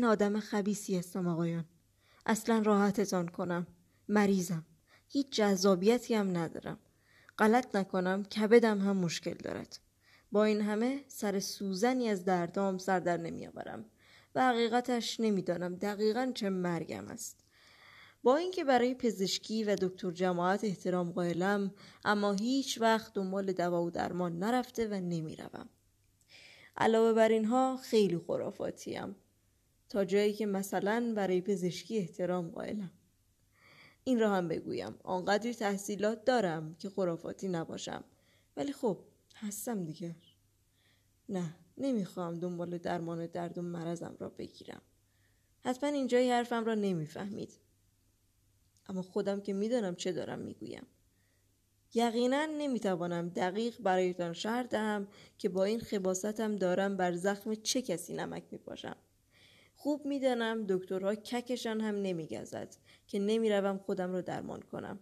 من آدم خبیسی هستم آقایان. اصلا راحتتان کنم. مریضم. هیچ جذابیتی هم ندارم. غلط نکنم کبدم هم مشکل دارد. با این همه سر سوزنی از دردام سر در نمیآورم و حقیقتش نمی‌دانم دقیقا چه مرگم است. با اینکه برای پزشکی و دکتر جماعت احترام قائلم اما هیچ وقت دنبال دوا و درمان نرفته و نمی‌روم. علاوه بر اینها خیلی خرافاتیم. تا جایی که مثلا برای پزشکی احترام قائلم. این را هم بگویم. آنقدری تحصیلات دارم که خرافاتی نباشم. ولی خب هستم دیگر نه نمی‌خواهم دنبال درمان درد و مرضم را بگیرم. حتما اینجای حرفم را نمی‌فهمید. اما خودم که می‌دانم چه دارم می‌گویم. یقینا نمی‌توانم دقیق برایتان شهر دهم که با این خباستم دارم بر زخم چه کسی نمک میپاشم. خوب می‌دانم دکترها ککشان هم نمیگزد که نمی‌روم خودم را درمان کنم.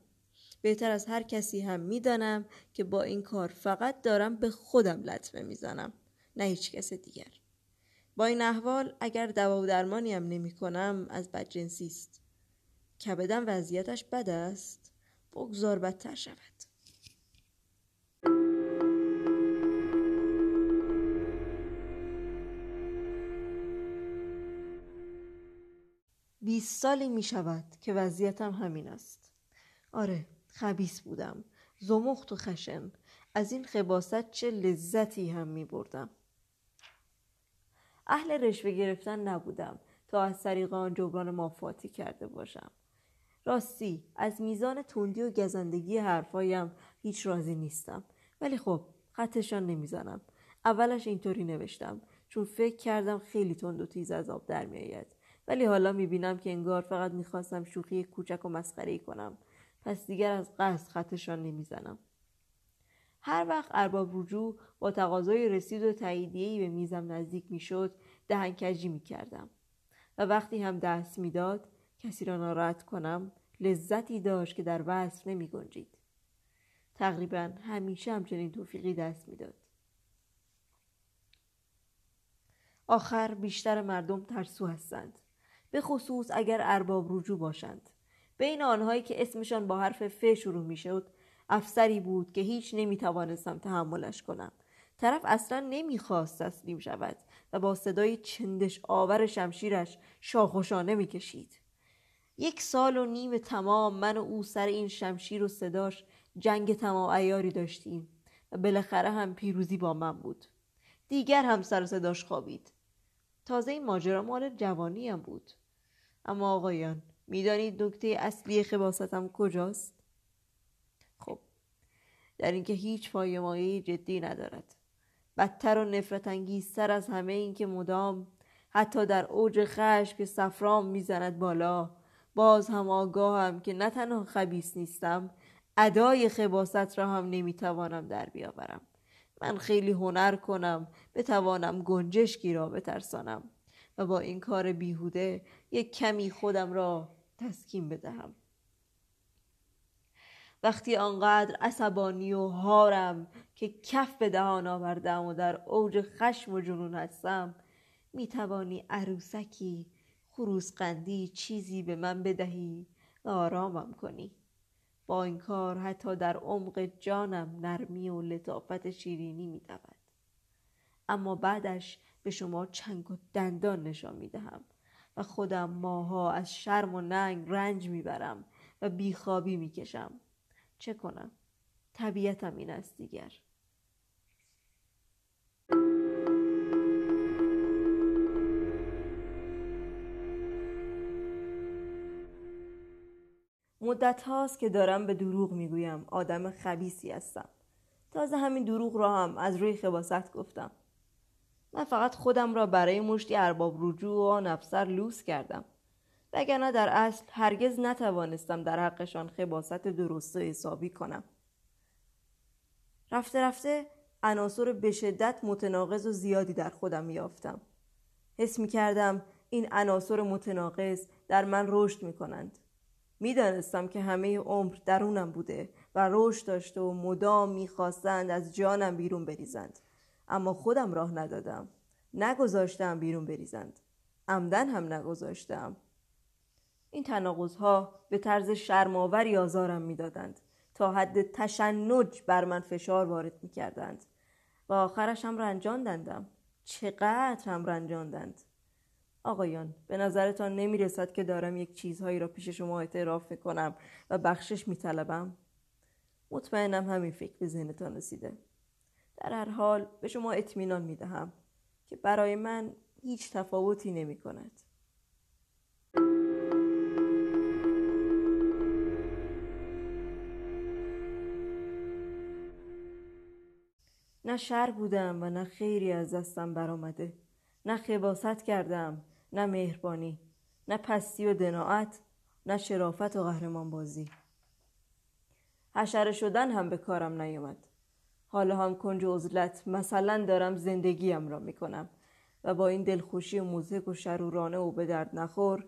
بهتر از هر کسی هم می‌دانم که با این کار فقط دارم به خودم لطمه می‌زنم نه هیچ کس دیگر. با این احوال اگر دوا و درمانی هم نمی کنم از بدجنسی است. کبدم وضعیتش بد است. بگذار بدتر شود. بیست سالی می شود که وضعیتم همین است. آره خبیس بودم. زمخت و خشن. از این خباست چه لذتی هم می بردم. اهل رشوه گرفتن نبودم تا از طریق آن جبران مافاتی کرده باشم. راستی از میزان تندی و گزندگی حرفایم هیچ راضی نیستم. ولی خب خطشان نمی‌زنم. اولش اینطوری نوشتم. چون فکر کردم خیلی تند و تیز از آب در میآید. ولی حالا می‌بینم که انگار فقط می‌خواستم شوخی کوچک و مسخره کنم پس دیگر از قصد خطشان نمی‌زنم هر وقت ارباب رجوع با تقاضای رسید و تاییدیهای به میزم نزدیک می‌شد دهنکجی می‌کردم و وقتی هم دست می‌داد کسی را ناراحت کنم لذتی داشت که در وصف نمی گنجید. تقریبا همیشه همچنین توفیقی دست می‌داد. آخر بیشتر مردم ترسو هستند. به خصوص اگر ارباب رجوع باشند. بین آنهایی که اسمشان با حرف ف شروع می شد افسری بود که هیچ نمی توانستم تحملش کنم. طرف اصلا نمی‌خواست تسلیم شود و با صدای چندش آور شمشیرش شاخوشانه می‌کشید. یک سال و نیم تمام من و او سر این شمشیر و صداش جنگ تمام ایاری داشتیم و بالاخره هم پیروزی با من بود دیگر هم سر صداش خوابید تازه این ماجرا مال جوانی هم بود. اما آقایان می‌دانید نکته اصلی خباستم کجاست؟ خب در اینکه هیچ پایمایه جدی ندارد. بدتر و نفرت انگیزتر از همه این که مدام حتی در اوج خشم که سفرام می‌زند بالا باز هم آگاهم که نه تنها خبیس نیستم ادای خباست را هم نمی‌توانم در بیاورم. من خیلی هنر کنم بتوانم گنجشکی را بترسانم و با این کار بیهوده یک کمی خودم را تسکین بدهم. وقتی آنقدر عصبانی و هارم که کف به دهان آوردم و در اوج خشم و جنون هستم می‌توانی عروسکی قندی چیزی به من بدهی و آرامم کنی. با این کار حتی در عمق جانم نرمی و لطافت شیرینی می دود. اما بعدش به شما چنگ و دندان نشان می دهم و خودم ماها از شرم و ننگ رنج می برم و بیخوابی می کشم. چه کنم؟ طبیعتم این است دیگر. مدت هاست که دارم به دروغ می‌گویم. آدم خبیسی هستم. تازه همین دروغ را هم از روی خباست گفتم. من فقط خودم را برای مشتی ارباب رجوع و آن افسر لوس کردم. وگرنه در اصل هرگز نتوانستم در حقشان خباست درست و حسابی کنم. رفته رفته عناصر به شدت متناقض و زیادی در خودم یافتم. حس می کردم این عناصر متناقض در من رشد می کنند می‌دانستم که همه عمر درونم بوده و رشد داشته و مدام می‌خواستند از جانم بیرون بریزند. اما خودم راه ندادم. نگذاشتم بیرون بریزند. عمدن هم نگذاشتم. این تناقضها به طرز شرماوری آزارم می‌دادند. تا حد تشنج بر من فشار وارد می‌کردند. و آخرش هم رنجاندندم. چقدر هم رنجاندند. آقایان به نظرتان نمی رسد که دارم یک چیزهایی را پیش شما اعتراف کنم و بخشش می طلبم؟ مطمئنم همین فکر به ذهنتان رسیده در هر حال به شما اطمینان می دهم که برای من هیچ تفاوتی نمی کند. نه شر بودم و نه خیری از دستم برآمده نه خباست کردم نه مهربانی نه پستی و دناعت نه شرافت و قهرمان بازی حشره شدن هم به کارم نیومد حالا هم کنج عزلت مثلا دارم زندگیم را می‌کنم و با این دلخوشی و موزک و شرورانه و به درد نخور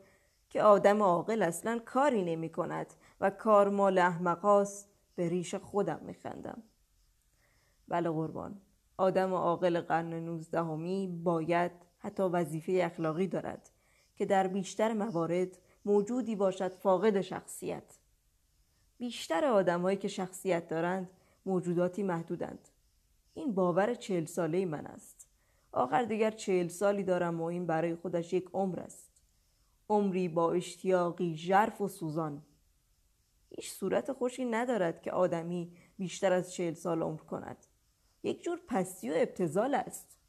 که آدم عاقل اصلا کاری نمی کند و کار مال احمقاست به ریش خودم میخندم. بله قربان آدم عاقل قرن نوزدهمی باید حتی وظیفه اخلاقی دارد که در بیشتر موارد موجودی باشد فاقد شخصیت. بیشتر آدمهایی که شخصیت دارند موجوداتی محدودند. این باور چهل ساله من است. آخر دیگر چهل سالی دارم و این برای خودش یک عمر است. عمری با اشتیاقی ژرف و سوزان. هیچ صورت خوشی ندارد که آدمی بیشتر از چهل سال عمر کند. یک جور پستی و ابتزال است.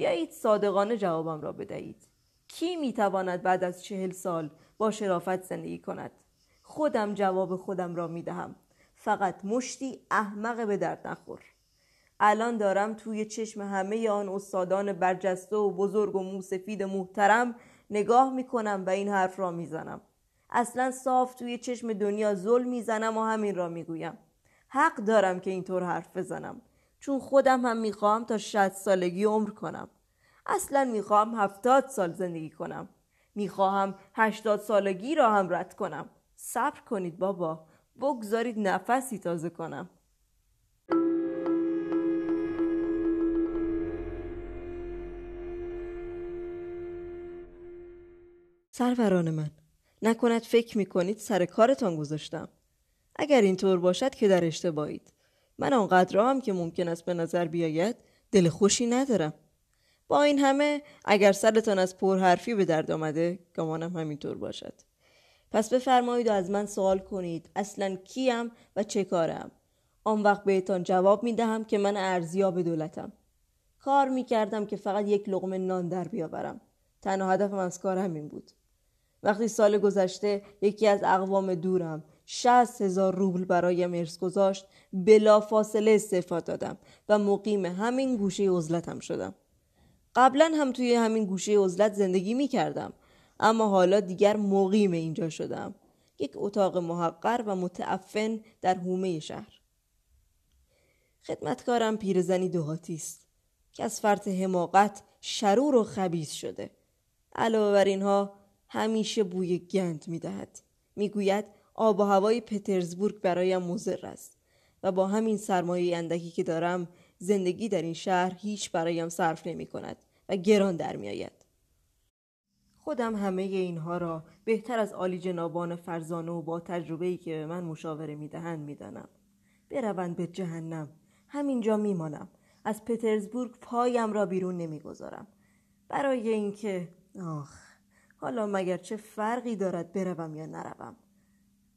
بیایید صادقانه جوابم را بدهید. کی می‌تواند بعد از چهل سال با شرافت زندگی کند؟ خودم جواب خودم را می‌دهم. فقط مشتی احمق به درد نخور. الان دارم توی چشم همه آن استادان برجسته و بزرگ و موسفید محترم نگاه می‌کنم و این حرف را می‌زنم. اصلا صاف توی چشم دنیا ظلم می‌زنم و همین را می‌گویم. حق دارم که اینطور حرف بزنم. چون خودم هم می‌خوام تا 60 سالگی عمر کنم. اصلا می‌خوام هفتاد سال زندگی کنم. می‌خواهم هشتاد سالگی را هم رد کنم. صبر کنید بابا. بگذارید نفسی تازه کنم. سروران من نکند فکر می‌کنید سر کارتان گذاشتم. اگر اینطور باشد که در اشتباهید. من آنقدر هم که ممکن است به نظر بیاید دل خوشی ندارم. با این همه اگر سرتان از پرحرفی به درد آمده گمانم همینطور باشد. پس بفرمایید و از من سوال کنید. اصلا کیم و چه کارم؟ آن وقت بهتان جواب می دهم که من ارزیاب دولتم. کار می کردم که فقط یک لغمه نان در بیاورم. تنها هدفم از کار همین بود. وقتی سال گذشته یکی از اقوام دورم شست هزار روبل برایم ارث گذاشت. بلا فاصله استعفا دادم و مقیم همین گوشه عزلتم شدم. قبلا هم توی همین گوشه عزلت زندگی می کردم اما حالا دیگر مقیم اینجا شدم. یک اتاق محقر و متعفن در حومه شهر. خدمتکارم پیرزنی دهاتی است که از فرط حماقت شرور و خبیز شده. علاوه بر اینها همیشه بوی گند می‌دهد. می‌گوید آب و هوای پترزبورگ برایم مضر است و با همین سرمایه اندکی که دارم زندگی در این شهر هیچ برایم صرف نمی کند و گران در می آید. خودم همه اینها را بهتر از عالی جنابان فرزانه و با تجربه ای که به من مشاوره می دهند می دانم. بروند به جهنم. همینجا می مانم. از پترزبورگ پایم را بیرون نمی‌گذارم. برای اینکه آخ حالا مگر چه فرقی دارد بروم یا نروم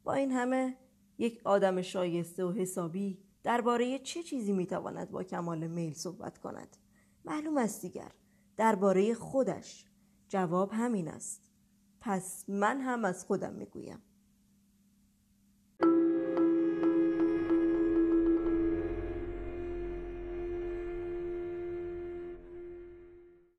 با این همه یک آدم شایسته و حسابی درباره چه چیزی می‌تواند با کمال میل صحبت کند؟ معلوم است دیگر درباره خودش. جواب همین است. پس من هم از خودم می‌گویم.